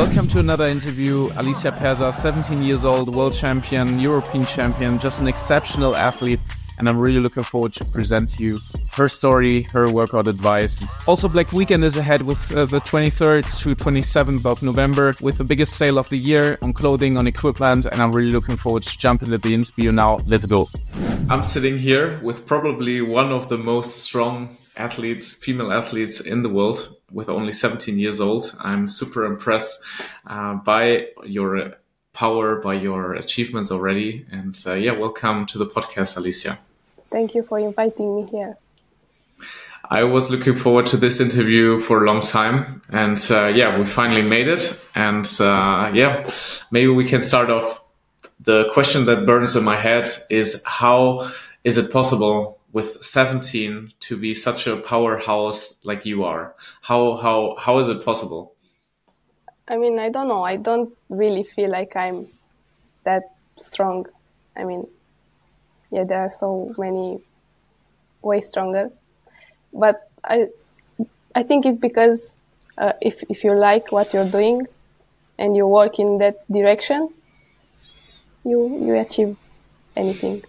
Welcome to another interview. Alisia Persa, 17 years old, world champion, European champion, just an exceptional athlete. And I'm really looking forward to present to you her story, her workout advice. Also, Black Weekend is ahead with uh, the 23rd to 27th of November with the biggest sale of the year on clothing, on equipment. And I'm really looking forward to jumping into the interview now. Let's go. I'm sitting here with probably one of the most strong athletes, female athletes in the world with only 17 years old. I'm super impressed uh, by your power, by your achievements already. And uh, yeah, welcome to the podcast, Alisia. Thank you for inviting me here. I was looking forward to this interview for a long time. And uh, yeah, we finally made it. And uh, yeah, maybe we can start off. The question that burns in my head is how is it possible with 17 to be such a powerhouse like you are? How how how is it possible? I mean, I don't know. I don't really feel like I'm that strong. I mean, yeah, there are so many way stronger, but I I think it's because uh, if if you like what you're doing and you work in that direction, you you achieve anything.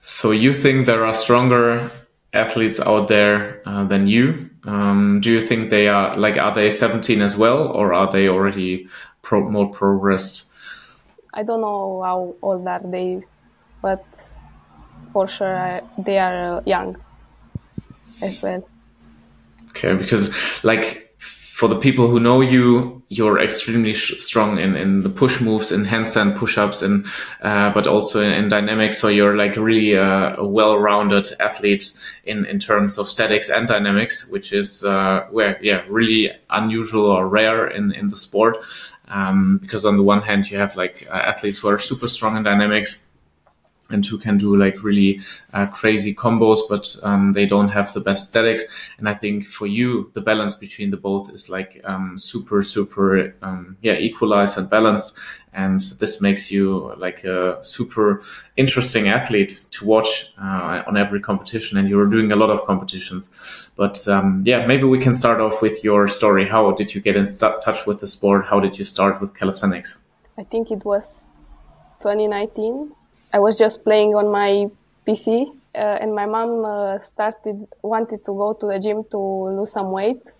So you think there are stronger athletes out there uh, than you? Um, do you think they are like are they 17 as well, or are they already pro- more progressed? I don't know how old are they, but for sure I, they are uh, young as well. Okay, because like for the people who know you, you're extremely strong in, in the push moves, in handstand push-ups, and uh, but also in, in, dynamics. So you're like really uh, a well-rounded athlete in in terms of statics and dynamics, which is uh, where yeah really unusual or rare in in the sport. Um, because on the one hand, you have like uh, athletes who are super strong in dynamics and who can do like really uh, crazy combos, but um, they don't have the best statics. And I think for you, the balance between the both is like um, super, super, um, yeah, equalized and balanced. And this makes you like a super interesting athlete to watch uh, on every competition. And you're doing a lot of competitions. But um, yeah, maybe we can start off with your story. How did you get in st- touch with the sport? How did you start with calisthenics? I think it was 2019 I was just playing on my PC, uh, and my mom uh, started wanted to go to the gym to lose some weight,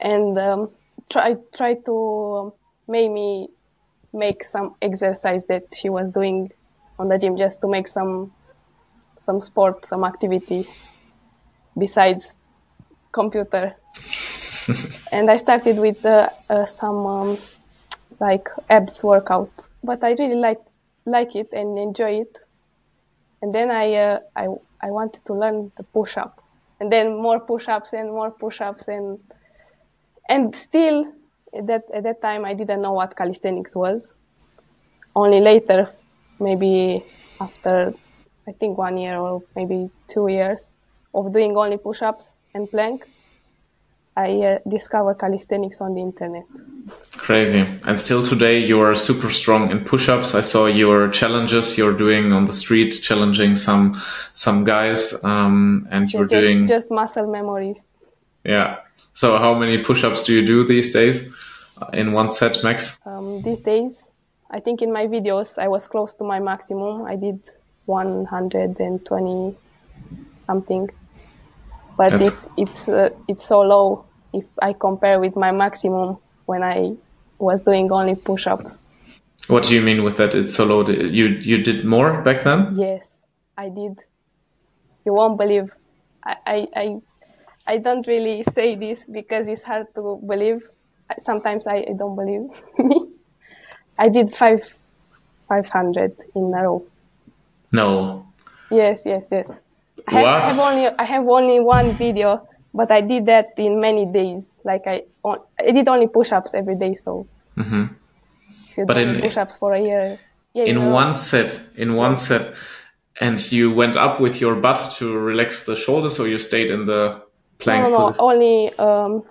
and um, try try to make me make some exercise that she was doing on the gym just to make some some sport, some activity besides computer. and I started with uh, uh, some um, like abs workout, but I really liked like it and enjoy it. And then I, uh, I, I wanted to learn the push up and then more push ups and more push ups and, and still at that, at that time I didn't know what calisthenics was. Only later, maybe after I think one year or maybe two years of doing only push ups and plank, I uh, discovered calisthenics on the internet. Crazy. And still today you are super strong in push-ups. I saw your challenges you're doing on the street, challenging some some guys, um, and you're just, doing just muscle memory. Yeah. So how many push-ups do you do these days in one set max? Um, these days, I think in my videos I was close to my maximum. I did 120 something, but That's... it's it's uh, it's so low if I compare with my maximum when I was doing only push-ups. What do you mean with that? It's so low. You you did more back then? Yes, I did. You won't believe. I I I, I don't really say this because it's hard to believe. Sometimes I, I don't believe me. I did five five hundred in a row. No. Yes, yes, yes. I have, I have only I have only one video but I did that in many days. Like I, I did only push-ups every day. So, mm-hmm. but in push-ups for a year, yeah, in know. one set, in one set, and you went up with your butt to relax the shoulders, or you stayed in the plank? No, no, no only um,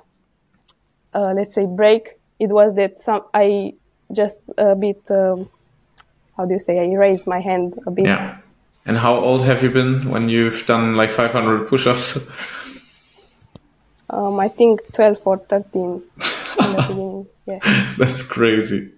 uh, let's say break. It was that some I just a bit. Um, how do you say? I raised my hand a bit. Yeah. And how old have you been when you've done like 500 push-ups? Um, I think 12 or 13 in the beginning. Yeah. That's crazy.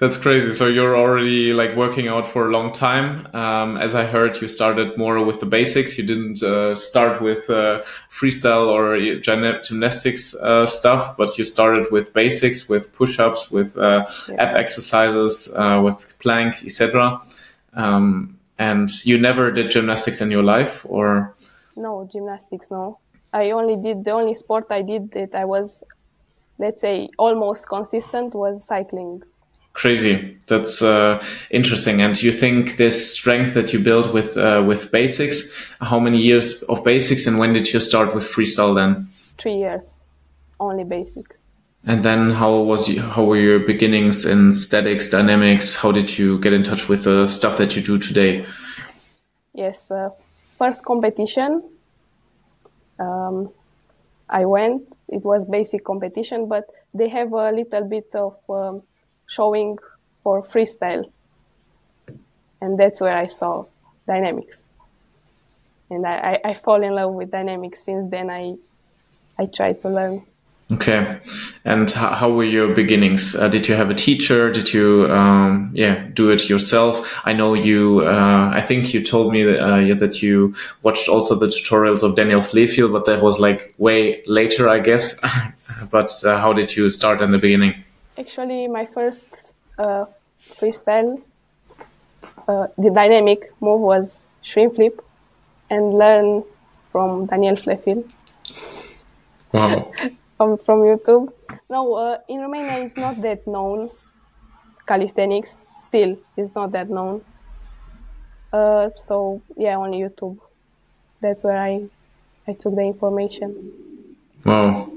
That's crazy. So you're already like working out for a long time. Um, as I heard, you started more with the basics. You didn't uh, start with uh, freestyle or gymnastics uh, stuff, but you started with basics, with push-ups, with uh, yeah. ab exercises, uh, with plank, etc. Um, and you never did gymnastics in your life, or no gymnastics. No, I only did the only sport I did that I was, let's say, almost consistent was cycling. Crazy. That's uh, interesting. And you think this strength that you built with uh, with basics? How many years of basics, and when did you start with freestyle? Then three years, only basics. And then how was you, how were your beginnings in statics, dynamics? How did you get in touch with the stuff that you do today? Yes, uh, first competition. Um, I went. It was basic competition, but they have a little bit of um, showing for freestyle, and that's where I saw dynamics. And I, I, I fall in love with dynamics. Since then, I I tried to learn. Okay, and how were your beginnings? Uh, did you have a teacher? Did you, um, yeah, do it yourself? I know you. Uh, I think you told me that, uh, that you watched also the tutorials of Daniel Flefiel, but that was like way later, I guess. but uh, how did you start in the beginning? Actually, my first uh, freestyle, uh, the dynamic move was shrimp flip, and learn from Daniel Flefiel. Wow. from, from YouTube. No, uh, in Romania it's not that known. Calisthenics still is not that known. Uh, so yeah, on YouTube. That's where I I took the information. Wow.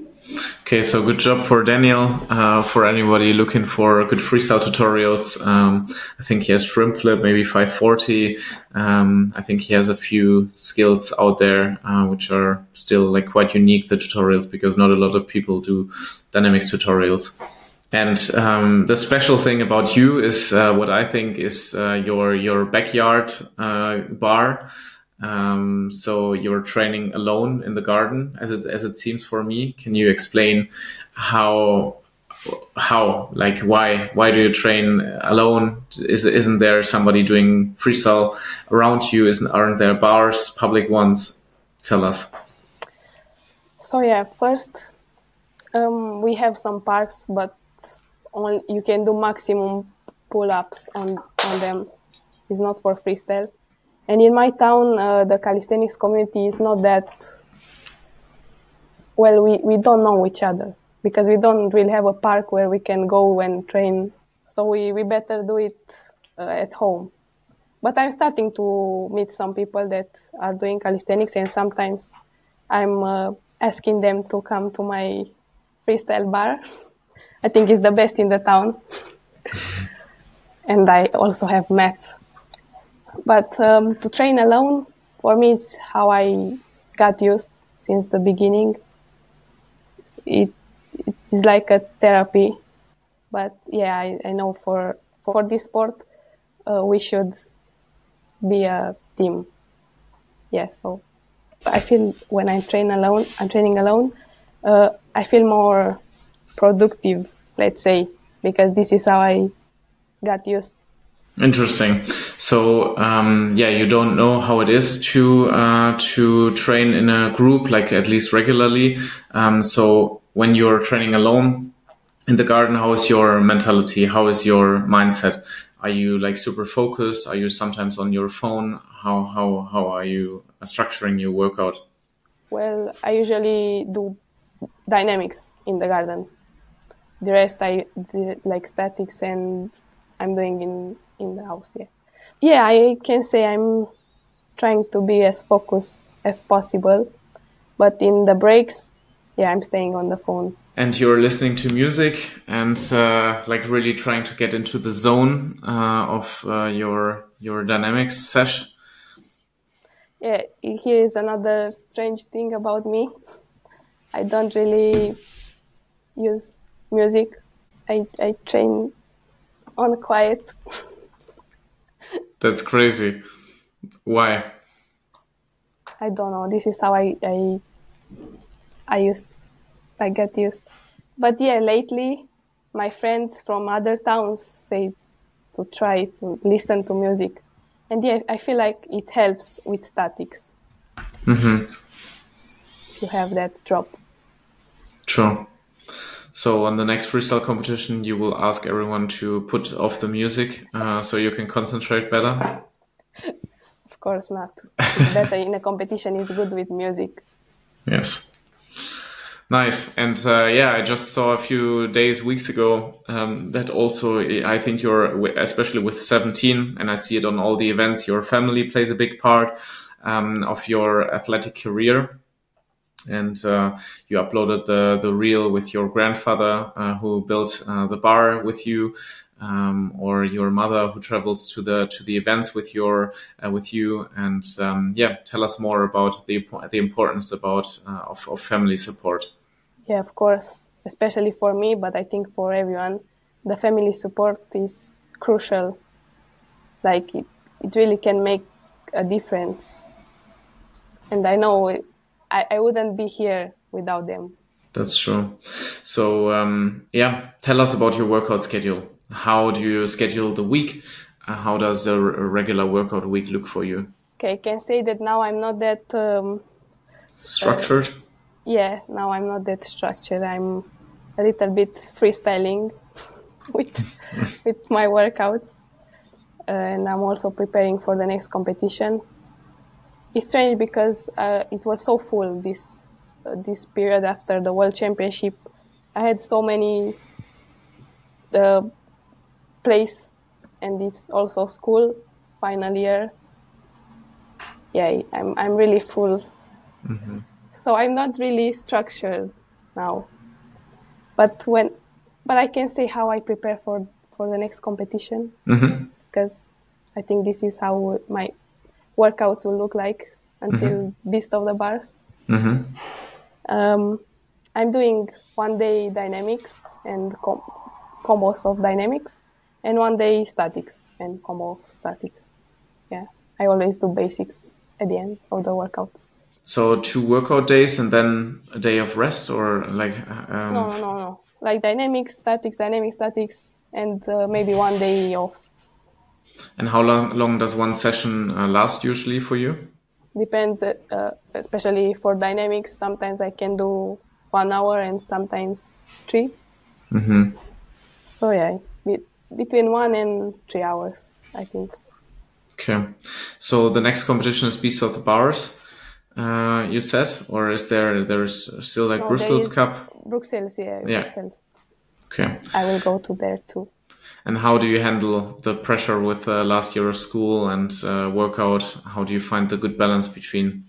Okay, so good job for Daniel. Uh, for anybody looking for good freestyle tutorials, um, I think he has shrimp flip, maybe 540. Um, I think he has a few skills out there uh, which are still like quite unique. The tutorials because not a lot of people do dynamics tutorials. And um, the special thing about you is uh, what I think is uh, your your backyard uh, bar. Um, so you're training alone in the garden, as it as it seems for me. Can you explain how how like why why do you train alone? Is isn't there somebody doing freestyle around you? Isn't aren't there bars, public ones? Tell us. So yeah, first um, we have some parks, but you can do maximum pull-ups on on them. It's not for freestyle and in my town, uh, the calisthenics community is not that well. We we don't know each other because we don't really have a park where we can go and train. So we we better do it uh, at home. But I'm starting to meet some people that are doing calisthenics, and sometimes I'm uh, asking them to come to my freestyle bar. I think it's the best in the town. and I also have mats but um, to train alone, for me, is how I got used since the beginning. It it is like a therapy, but yeah, I, I know for for this sport, uh, we should be a team. Yeah, so I feel when I train alone, I'm training alone. Uh, I feel more productive, let's say, because this is how I got used Interesting. So um, yeah, you don't know how it is to uh, to train in a group, like at least regularly. Um, so when you're training alone in the garden, how is your mentality? How is your mindset? Are you like super focused? Are you sometimes on your phone? How how how are you structuring your workout? Well, I usually do dynamics in the garden. The rest I like statics and I'm doing in in the house. Yeah, yeah, I can say I'm trying to be as focused as possible, but in the breaks, yeah, I'm staying on the phone. And you're listening to music and uh, like really trying to get into the zone uh, of uh, your your dynamics session. Yeah, here is another strange thing about me. I don't really use music. I, I train on quiet. That's crazy. Why? I don't know. This is how I I I used I get used. But yeah, lately my friends from other towns say to try to listen to music. And yeah, I feel like it helps with statics. Mm-hmm. You have that drop. True. So on the next freestyle competition, you will ask everyone to put off the music uh, so you can concentrate better. Of course not. It's better in a competition. It's good with music. Yes. Nice. And uh, yeah, I just saw a few days, weeks ago um, that also, I think you're, especially with 17, and I see it on all the events, your family plays a big part um, of your athletic career. And uh, you uploaded the, the reel with your grandfather uh, who built uh, the bar with you. Um, or your mother who travels to the to the events with your uh, with you and um, yeah tell us more about the the importance about uh, of, of family support yeah, of course, especially for me, but I think for everyone, the family support is crucial. Like it, it really can make a difference. And I know I, I wouldn't be here without them. That's true. So, um, yeah, tell us about your workout schedule. How do you schedule the week? Uh, how does a, a, regular workout week look for you? Okay, I can say that now I'm not that um, structured. Uh, yeah, now I'm not that structured. I'm a little bit freestyling with with my workouts, uh, and I'm also preparing for the next competition. It's strange because uh, it was so full this uh, this period after the World Championship. I had so many the place, and it's also school final year. Yeah, I'm I'm really full. Mm-hmm so I'm not really structured now. But when, but I can say how I prepare for for the next competition mm-hmm. because I think this is how my workouts will look like until mm-hmm. Beast of the Bars. Mm-hmm. Um, I'm doing one day dynamics and com- combos of dynamics, and one day statics and combo statics. Yeah, I always do basics at the end of the workouts. So two workout days and then a day of rest, or like? Um... No, no, no, Like dynamics, statics, dynamic statics, and uh, maybe one day off. And how long long does one session uh, last usually for you? Depends, uh, especially for dynamics. Sometimes I can do one hour and sometimes 3 mm-hmm. So yeah, be- between one and three hours, I think. Okay, so the next competition is Beast of the Bars uh, you said, or is there there's still like no, Brussels Cup? Brussels, yeah, yeah. Brussels. Okay. I will go to there too. And how do you handle the pressure with uh, last year of school and uh, workout? How do you find the good balance between?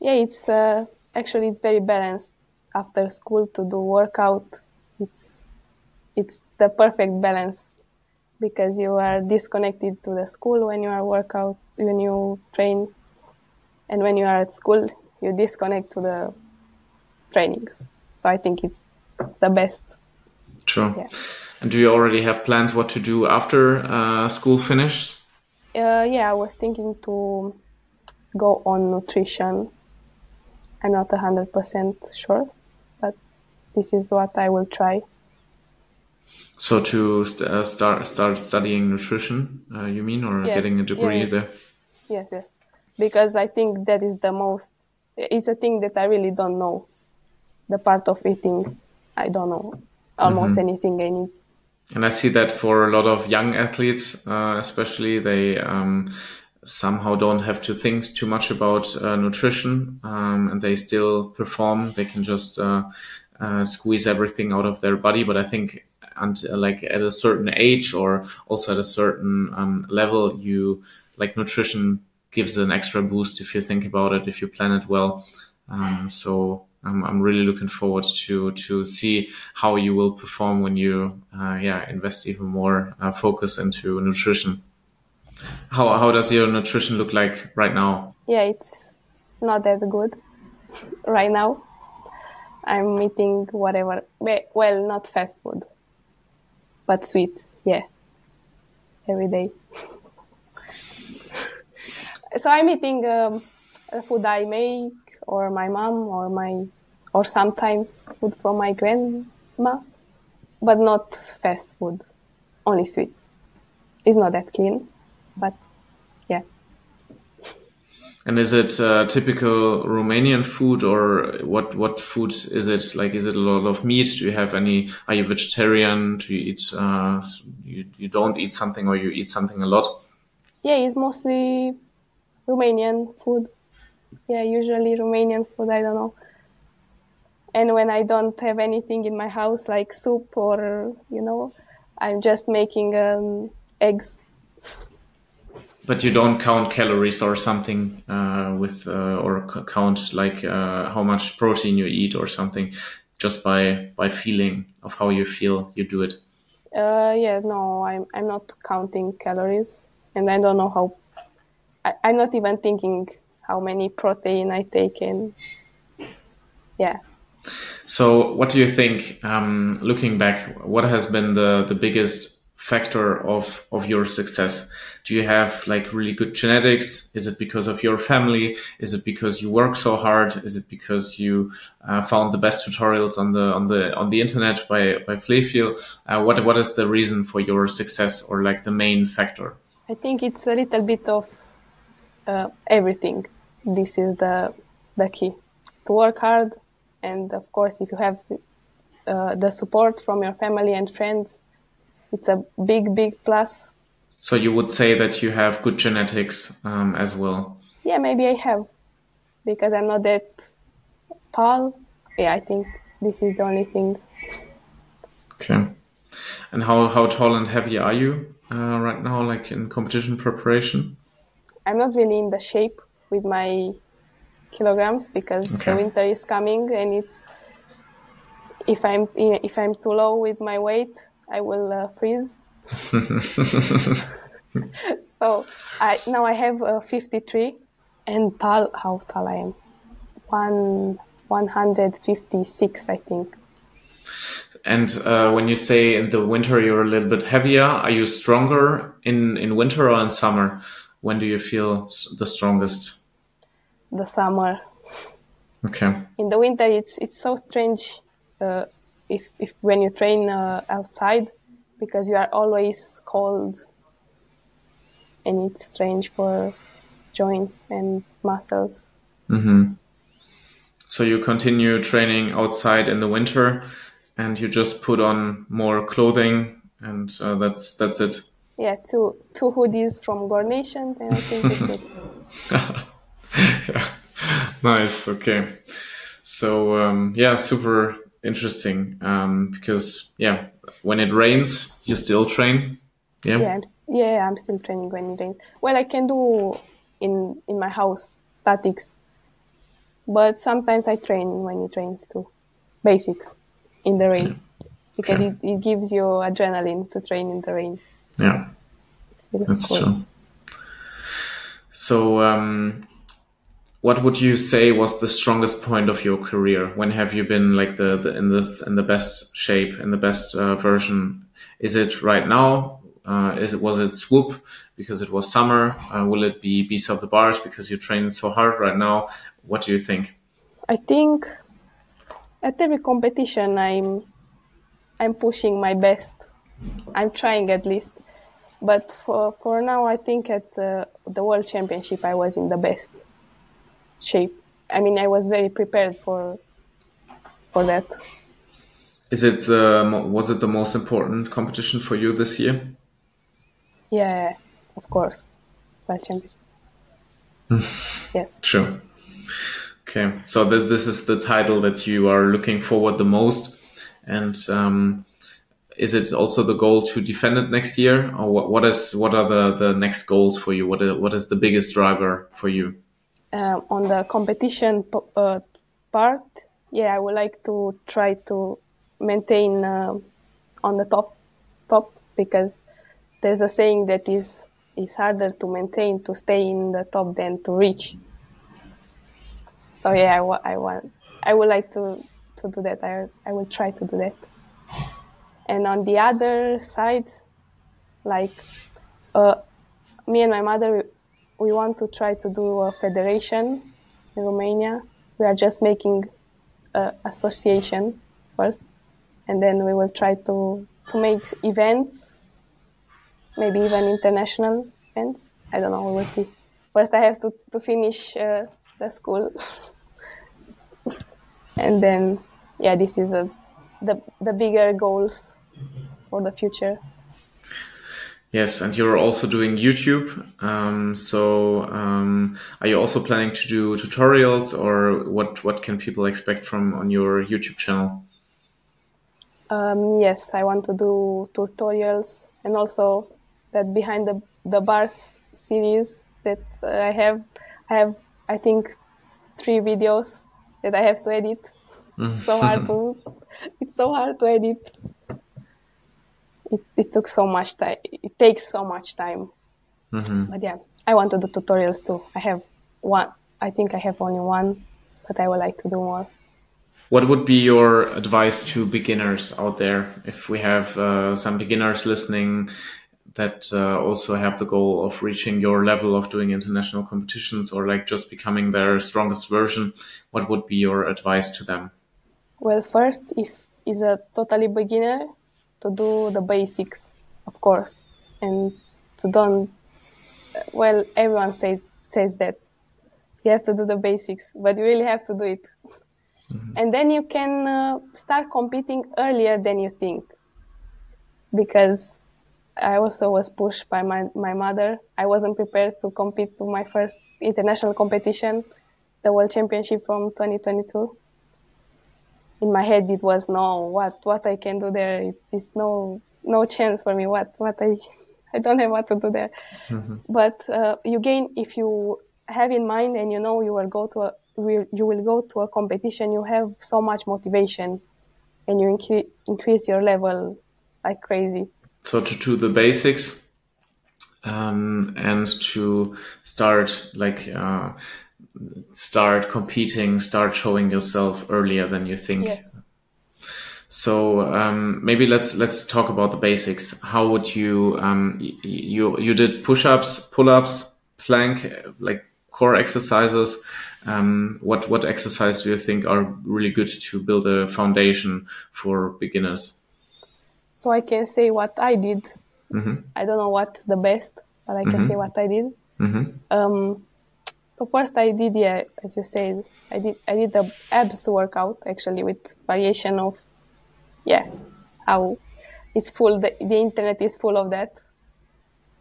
Yeah, it's uh, actually it's very balanced. After school to do workout, it's it's the perfect balance because you are disconnected to the school when you are workout when you train and when you are at school you disconnect to the trainings so i think it's the best True. Yeah. And do you already have plans what to do after uh, school finishes? Uh, yeah, I was thinking to go on nutrition. I'm not hundred percent sure, but this is what I will try. So to st- uh, start start studying nutrition, uh, you mean, or yes, getting a degree yes. there? Yes, yes because I think that is the most, it's a thing that I really don't know. The part of eating, I don't know almost mm-hmm. anything I need. And I see that for a lot of young athletes, uh, especially, they um, somehow don't have to think too much about uh, nutrition um, and they still perform. They can just uh, uh squeeze everything out of their body. But I think and like at a certain age or also at a certain um, level, you like nutrition gives an extra boost if you think about it, if you plan it well. Um, so I'm, I'm really looking forward to to see how you will perform when you uh, yeah invest even more uh, focus into nutrition. How how does your nutrition look like right now? Yeah, it's not that good right now. I'm eating whatever. Well, not fast food, but sweets. Yeah, every day. so I'm eating um, food I make, or my mom, or my, or sometimes food from my grandma. but not fast food, only sweets. It's not that clean, but yeah. And is it uh, typical Romanian food, or what? What food is it? Like, is it a lot of meat? Do you have any? Are you vegetarian? Do you eat? Uh, you you don't eat something, or you eat something a lot? Yeah, it's mostly Romanian food. Yeah, usually Romanian food. I don't know. And when I don't have anything in my house, like soup or you know, I'm just making um, eggs. But you don't count calories or something uh, with, uh, or c- count like uh, how much protein you eat or something, just by by feeling of how you feel. You do it. Uh, yeah, no, I'm I'm not counting calories, and I don't know how. I, I'm not even thinking how many protein I take in. Yeah. So, what do you think? Um, looking back, what has been the the biggest factor of of your success? Do you have like really good genetics? Is it because of your family? Is it because you work so hard? Is it because you uh, found the best tutorials on the on the on the internet by by Flefiel? Uh, what what is the reason for your success or like the main factor? I think it's a little bit of uh, everything. This is the the key to work hard, and of course, if you have uh, the support from your family and friends, it's a big big plus. So you would say that you have good genetics um, as well. Yeah, maybe I have because I'm not that tall. Yeah, I think this is the only thing. Okay. And how how tall and heavy are you uh, right now, like in competition preparation? I'm not really in the shape with my kilograms because Okay. the winter is coming and it's if I'm if I'm too low with my weight, I will uh, freeze. So I now I have uh, 53 and tall. How tall I am? One 156, I think. And uh, when you say in the winter you're a little bit heavier, are you stronger in in winter or in summer? When do you feel the strongest? The summer. Okay. In the winter, it's it's so strange. Uh, if if when you train uh, outside, because you are always cold, and it's strange for joints and muscles. hmm So you continue training outside in the winter, and you just put on more clothing, and uh, that's that's it. Yeah, two two hoodies from Gornation, and I think it's good. nice. Okay. So um, yeah, super interesting. Um, because yeah, when it rains, you still train. Yeah. Yeah, I'm, yeah, I'm still training when it rains. Well, I can do in in my house statics, but sometimes I train when it rains too, basics in the rain because Okay. it, it gives you adrenaline to train in the rain. Yeah. That's cool. true. So, um, what would you say was the strongest point of your career? When have you been like the, the in this in the best shape, in the best uh, version? Is it right now? Uh, is it was it swoop because it was summer? Uh, will it be beast of the bars because you train so hard right now? What do you think? I think at every competition I'm I'm pushing my best. I'm trying at least. But for for now, I think at the, the World Championship I was in the best shape. I mean, I was very prepared for for that. Is it the was it the most important competition for you this year? Yeah, of course, World Championship. yes. True. Okay, so th- this is the title that you are looking forward the most, and um, is it also the goal to defend it next year, or what? What is what are the the next goals for you? What is, what is the biggest driver for you? Um, on the competition uh, part, yeah, I would like to try to maintain uh, on the top top because there's a saying that is is harder to maintain to stay in the top than to reach. So yeah, I, I want I would like to to do that. I I will try to do that. And on the other side, like uh, me and my mother, we want to try to do a federation in Romania. We are just making a association first, and then we will try to to make events, maybe even international events. I don't know. We will see. First, I have to to finish uh, the school, and then yeah, this is a the the bigger goals for the future. Yes, and you're also doing YouTube. Um, so, um, are you also planning to do tutorials, or what? What can people expect from on your YouTube channel? Um, yes, I want to do tutorials, and also that behind the the bars series that I have, I have I think three videos that I have to edit. so hard to, it's so hard to edit it, it took so much time. It takes so much time. Mm-hmm. But yeah, I want to do tutorials too. I have one. I think I have only one, but I would like to do more. What would be your advice to beginners out there? If we have uh, some beginners listening that uh, also have the goal of reaching your level of doing international competitions or like just becoming their strongest version, what would be your advice to them? Well, first, if is a totally beginner, to do the basics, of course, and to don't. Well, everyone says says that you have to do the basics, but you really have to do it, mm-hmm. and then you can uh, start competing earlier than you think, because I also was pushed by my my mother. I wasn't prepared to compete to my first international competition, the World Championship from 2022 in my head it was no what what I can do there it is no no chance for me. What what I I don't have what to do there. Mm-hmm. but uh, you gain if you have in mind and you know you will go to a you will go to a competition you have so much motivation and you incre- increase your level like crazy. So to do the basics um, and to start like uh, start competing, start showing yourself earlier than you think. Yes. So um, maybe let's let's talk about the basics. How would you um, you you did push-ups, pull-ups, plank, like core exercises. Um, what what exercise do you think are really good to build a foundation for beginners? So I can say what I did. Mm-hmm. I don't know what's the best, but I can mm-hmm. say what I did. Mm-hmm. Um, so first I did, yeah, as you said, I did, I did the abs workout actually with variation of, yeah, how it's full, the, the internet is full of that.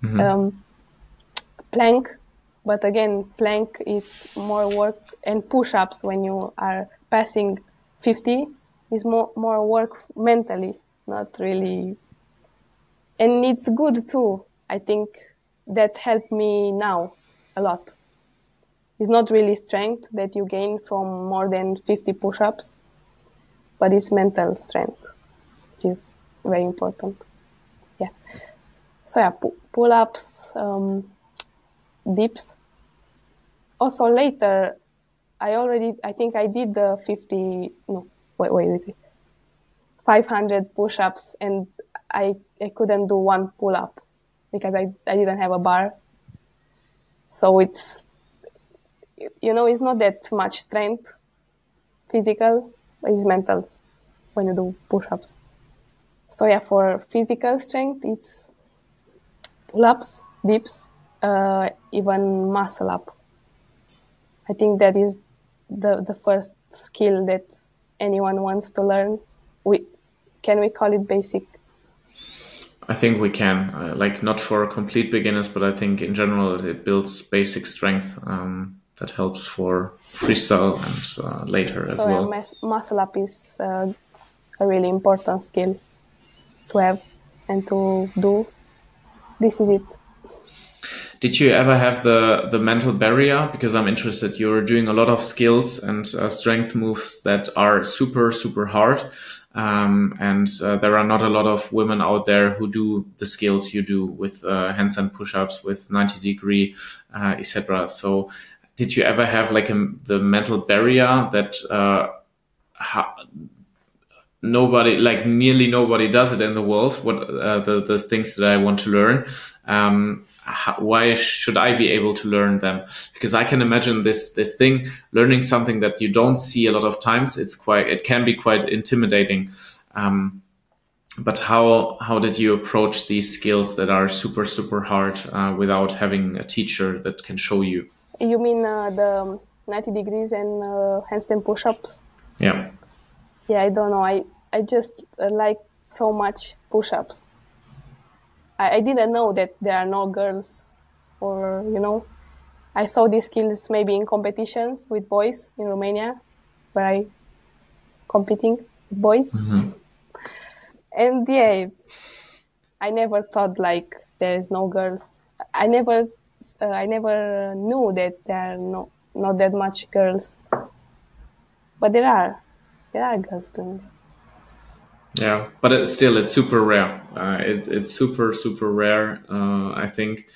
Mm-hmm. Um, plank, but again, plank is more work and push-ups when you are passing 50 is more, more work mentally, not really. And it's good too. I think that helped me now a lot. It's not really strength that you gain from more than 50 push-ups, but it's mental strength, which is very important. Yeah. So yeah, pu- pull-ups, um, dips. Also later, I already, I think I did the 50, no, wait, wait, wait, 500 push-ups and I, I couldn't do one pull-up because I, I didn't have a bar. So it's you know, it's not that much strength, physical, it's mental when you do push-ups. So yeah, for physical strength, it's pull-ups, dips, uh, even muscle up. I think that is the the first skill that anyone wants to learn. We can we call it basic? I think we can, uh, like not for complete beginners, but I think in general it builds basic strength. Um, that helps for freestyle and uh, later as so, well. Mas- muscle up is uh, a really important skill to have and to do. This is it. Did you ever have the the mental barrier? Because I'm interested. You're doing a lot of skills and uh, strength moves that are super super hard. Um, and uh, there are not a lot of women out there who do the skills you do with uh, handstand push-ups, with 90 degree, uh, etc. So did you ever have like a, the mental barrier that uh, nobody, like nearly nobody, does it in the world? What uh, the the things that I want to learn? Um, how, why should I be able to learn them? Because I can imagine this this thing learning something that you don't see a lot of times. It's quite it can be quite intimidating. Um, but how how did you approach these skills that are super super hard uh, without having a teacher that can show you? You mean uh, the 90 degrees and uh, handstand push-ups? Yeah. Yeah, I don't know. I I just uh, like so much push-ups. I, I didn't know that there are no girls, or you know, I saw these skills maybe in competitions with boys in Romania, where I competing with boys. Mm-hmm. and yeah, I never thought like there is no girls. I never, uh, I never knew that there are no not that much girls, but there are, there are girls doing. Yeah, but it's still it's super rare. Uh, it, it's super super rare. Uh, I think.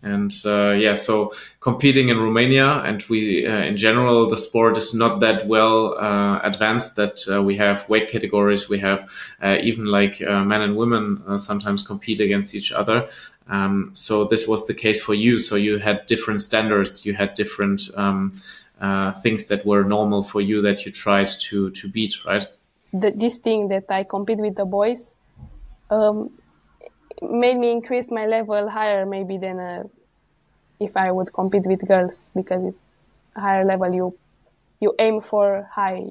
And uh, yeah, so competing in Romania and we, uh, in general, the sport is not that well uh, advanced that we have weight categories. We have even like men and women sometimes compete against each other. Um, so this was the case for you. So you had different standards. You had different um, things that were normal for you that you tried to to beat, right? The, this thing that I compete with the boys. Um, made me increase my level higher maybe than uh, if I would compete with girls because it's higher level. You you aim for high.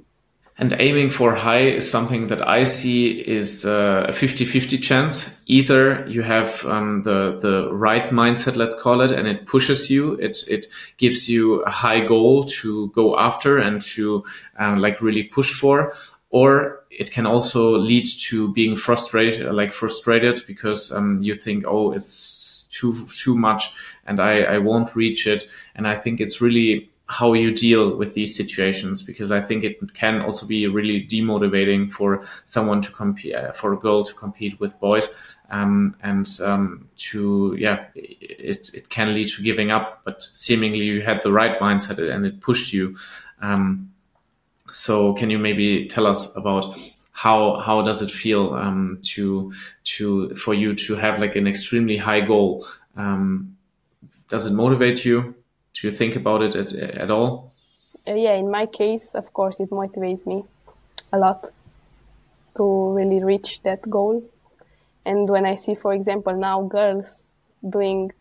And aiming for high is something that I see is uh, a 50-50 chance. Either you have um, the the right mindset, let's call it, and it pushes you. It it gives you a high goal to go after and to um, like really push for, or it can also lead to being frustrated, like frustrated because um, you think, oh, it's too too much, and I, I won't reach it. And I think it's really how you deal with these situations because I think it can also be really demotivating for someone to compete, uh, for a girl to compete with boys. Um, and um, to yeah, it it can lead to giving up. But seemingly you had the right mindset and it pushed you. Um, so can you maybe tell us about how how does it feel um, to to for you to have like an extremely high goal? Um, does it motivate you? Do you think about it at, at all? Uh, yeah, in my case, of course, it motivates me a lot to really reach that goal. And when I see, for example, now girls doing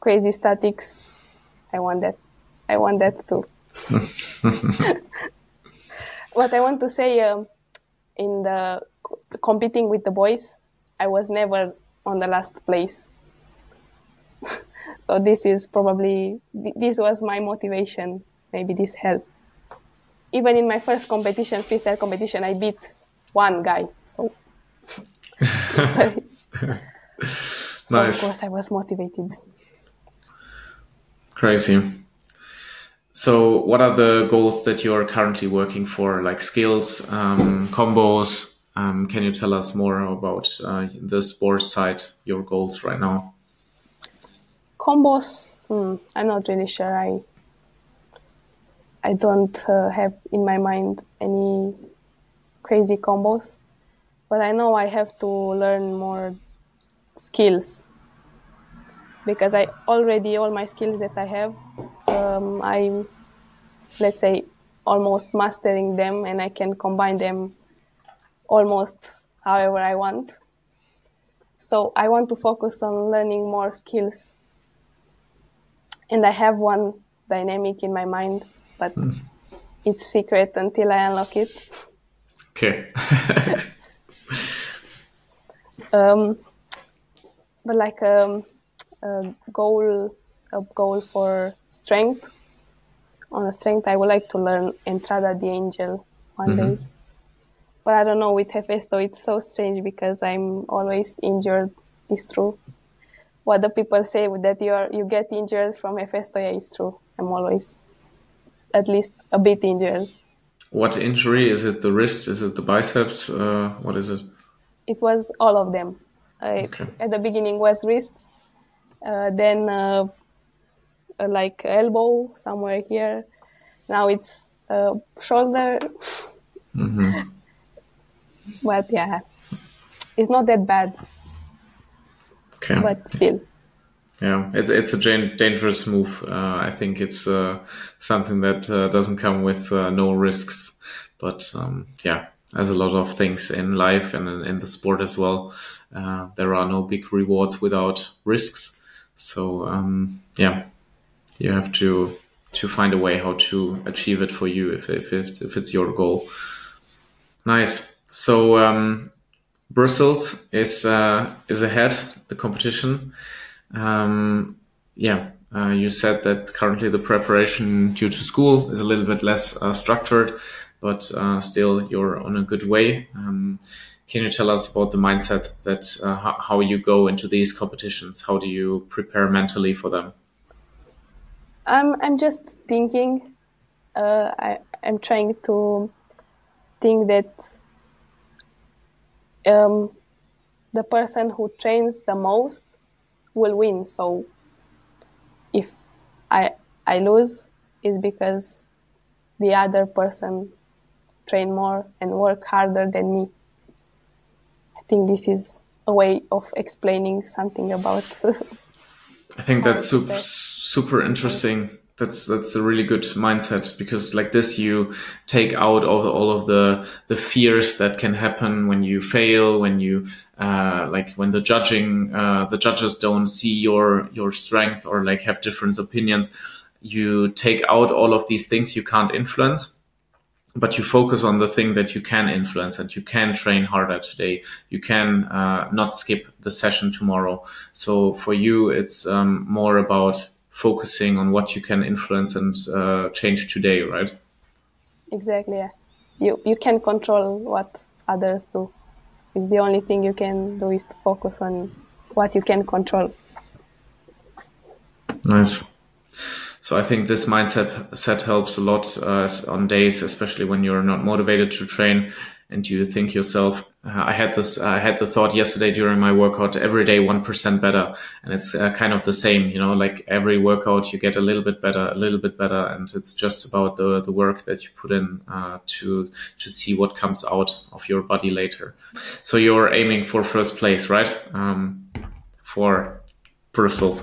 crazy statics, I want that. I want that too. what I want to say um, in the competing with the boys, I was never on the last place. so this is probably this was my motivation. Maybe this helped. Even in my first competition, freestyle competition, I beat one guy. So, nice. so of course I was motivated. Crazy. So, what are the goals that you are currently working for, like skills, um, combos? Um, can you tell us more about uh, the sports side, your goals right now? Combos, hmm, I'm not really sure. I I don't uh, have in my mind any crazy combos, but I know I have to learn more skills because I already all my skills that I have um, I'm, let's say, almost mastering them and I can combine them almost however I want. So I want to focus on learning more skills. And I have one dynamic in my mind, but mm. it's secret until I unlock it. Okay. um, but like um, a goal a goal for strength. On a strength, I would like to learn Entrada de Angel one mm-hmm. day. But I don't know with Hefesto, it's so strange because I'm always injured. It's true. What the people say that you are you get injured from yeah, it's true. I'm always at least a bit injured. What injury is it? The wrist? Is it the biceps? Uh, what is it? It was all of them. okay. At the beginning was wrist, uh, then uh, uh, like elbow somewhere here. Now it's uh, shoulder. Mm-hmm. but yeah, it's not that bad. Okay. But still. Yeah, it's it's a dangerous move. Uh, I think it's uh, something that uh, doesn't come with uh, no risks. But um, yeah, as a lot of things in life and in, in the sport as well. Uh, there are no big rewards without risks. So um, yeah, you have to to find a way how to achieve it for you if if if it's your goal. Nice. So um, Brussels is uh, is ahead the competition. Um, yeah, uh, you said that currently the preparation due to school is a little bit less uh, structured, but uh, still you're on a good way. Um, can you tell us about the mindset that uh, how, you go into these competitions? How do you prepare mentally for them? I'm I'm just thinking. Uh, I I'm trying to think that um, the person who trains the most will win. So if I I lose, is because the other person train more and work harder than me. I think this is a way of explaining something about. I think that's super super interesting that's that's a really good mindset because like this you take out all, all of the the fears that can happen when you fail when you uh, like when the judging uh, the judges don't see your your strength or like have different opinions. You take out all of these things you can't influence but you focus on the thing that you can influence and you can train harder today. You can uh, not skip the session tomorrow. So for you it's um, more about focusing on what you can influence and uh, change today, right? Exactly. Yeah. You you can control what others do. It's the only thing you can do is to focus on what you can control. Nice. So I think this mindset set helps a lot uh, on days, especially when you're not motivated to train and you think yourself, uh, I had this, I had the thought yesterday during my workout, every day 1% better. And it's uh, kind of the same, you know, like every workout you get a little bit better, a little bit better. And it's just about the, the work that you put in, uh, to, to see what comes out of your body later. So you're aiming for first place, right? Um, for Brussels.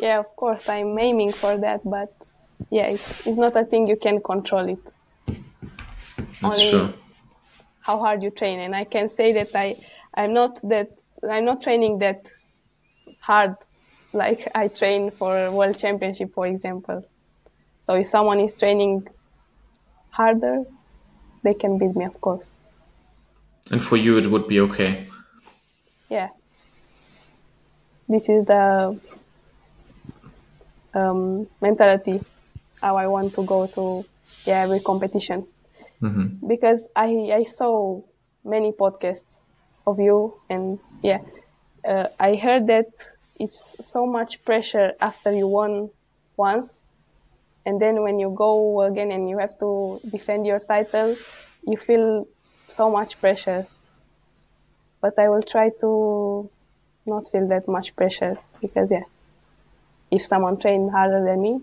Yeah, of course I'm aiming for that, but yeah, it's, it's not a thing you can control it. That's Only true how hard you train. And i can say that i i'm not that i'm not training that hard like i train for world championship for example. So if someone is training harder they can beat me of course. And for you it would be okay? Yeah. This is the um, mentality how i want to go to yeah, every competition mm-hmm. because I, I saw many podcasts of you and yeah uh, I heard that it's so much pressure after you won once. And then when you go again and you have to defend your title you feel so much pressure. But I will try to not feel that much pressure because yeah if someone trained harder than me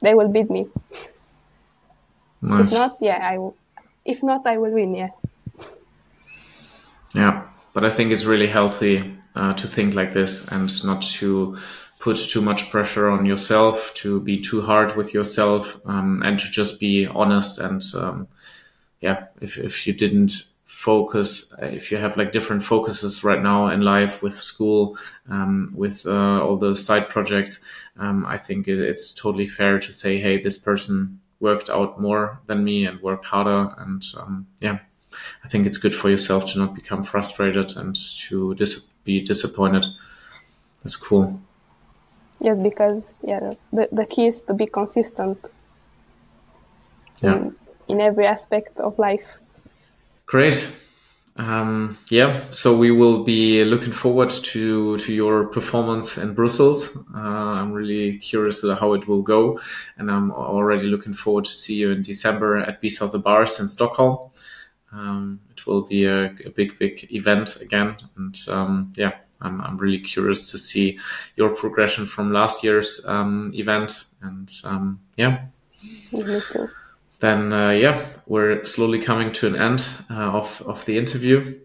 they will beat me Nice. If not, yeah, I will. If not, I will win. Yeah. Yeah, but I think it's really healthy uh, to think like this and not to put too much pressure on yourself, to be too hard with yourself, um, and to just be honest. And um, yeah, if if you didn't focus, if you have like different focuses right now in life with school, um, with uh, all the side projects, um, I think it, it's totally fair to say, hey, this person worked out more than me and worked harder. And um, yeah, I think it's good for yourself to not become frustrated and to dis- be disappointed. That's cool. Yes, because yeah, the, the key is to be consistent. Yeah. In, in every aspect of life. Great. Um, yeah, so we will be looking forward to to your performance in Brussels. Uh, I'm really curious how it will go, and I'm already looking forward to see you in December at Beast of the Bars in Stockholm. Um, it will be a, a, big, big event again, and um, yeah, I'm I'm really curious to see your progression from last year's um, event, and um, yeah. Me too then uh, yeah, we're slowly coming to an end uh, of of the interview.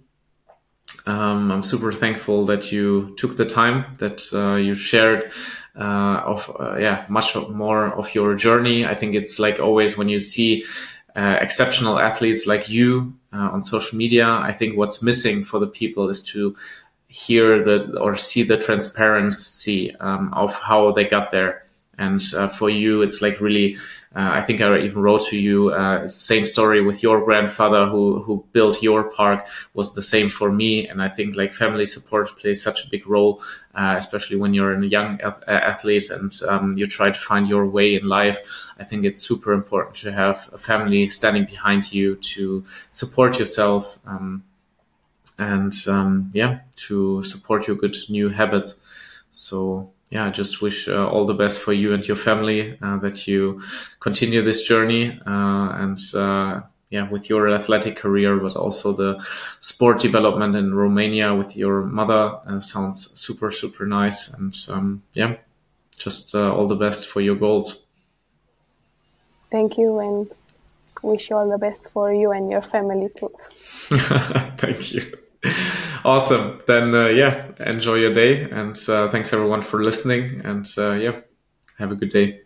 Um, I'm super thankful that you took the time, that uh, you shared uh, of uh, yeah much more of your journey. I think it's like always when you see uh, exceptional athletes like you on social media. I think what's missing for the people is to hear the or see the transparency um, of how they got there. And uh, for you, it's like really uh, I think I even wrote to you, uh, same story with your grandfather who, who built your park was the same for me. And I think like family support plays such a big role, uh, especially when you're a young athlete and um, you try to find your way in life. I think it's super important to have a family standing behind you to support yourself. Um, and um, yeah, to support your good new habits. So yeah, I just wish uh, all the best for you and your family uh, that you continue this journey uh, and uh, yeah, with your athletic career, but also the sport development in Romania with your mother uh, sounds super super nice. And um, yeah, just uh, all the best for your goals. Thank you, and wish you all the best for you and your family too. Thank you awesome. Then, uh, yeah, enjoy your day. And uh, thanks everyone for listening. And uh, yeah, have a good day.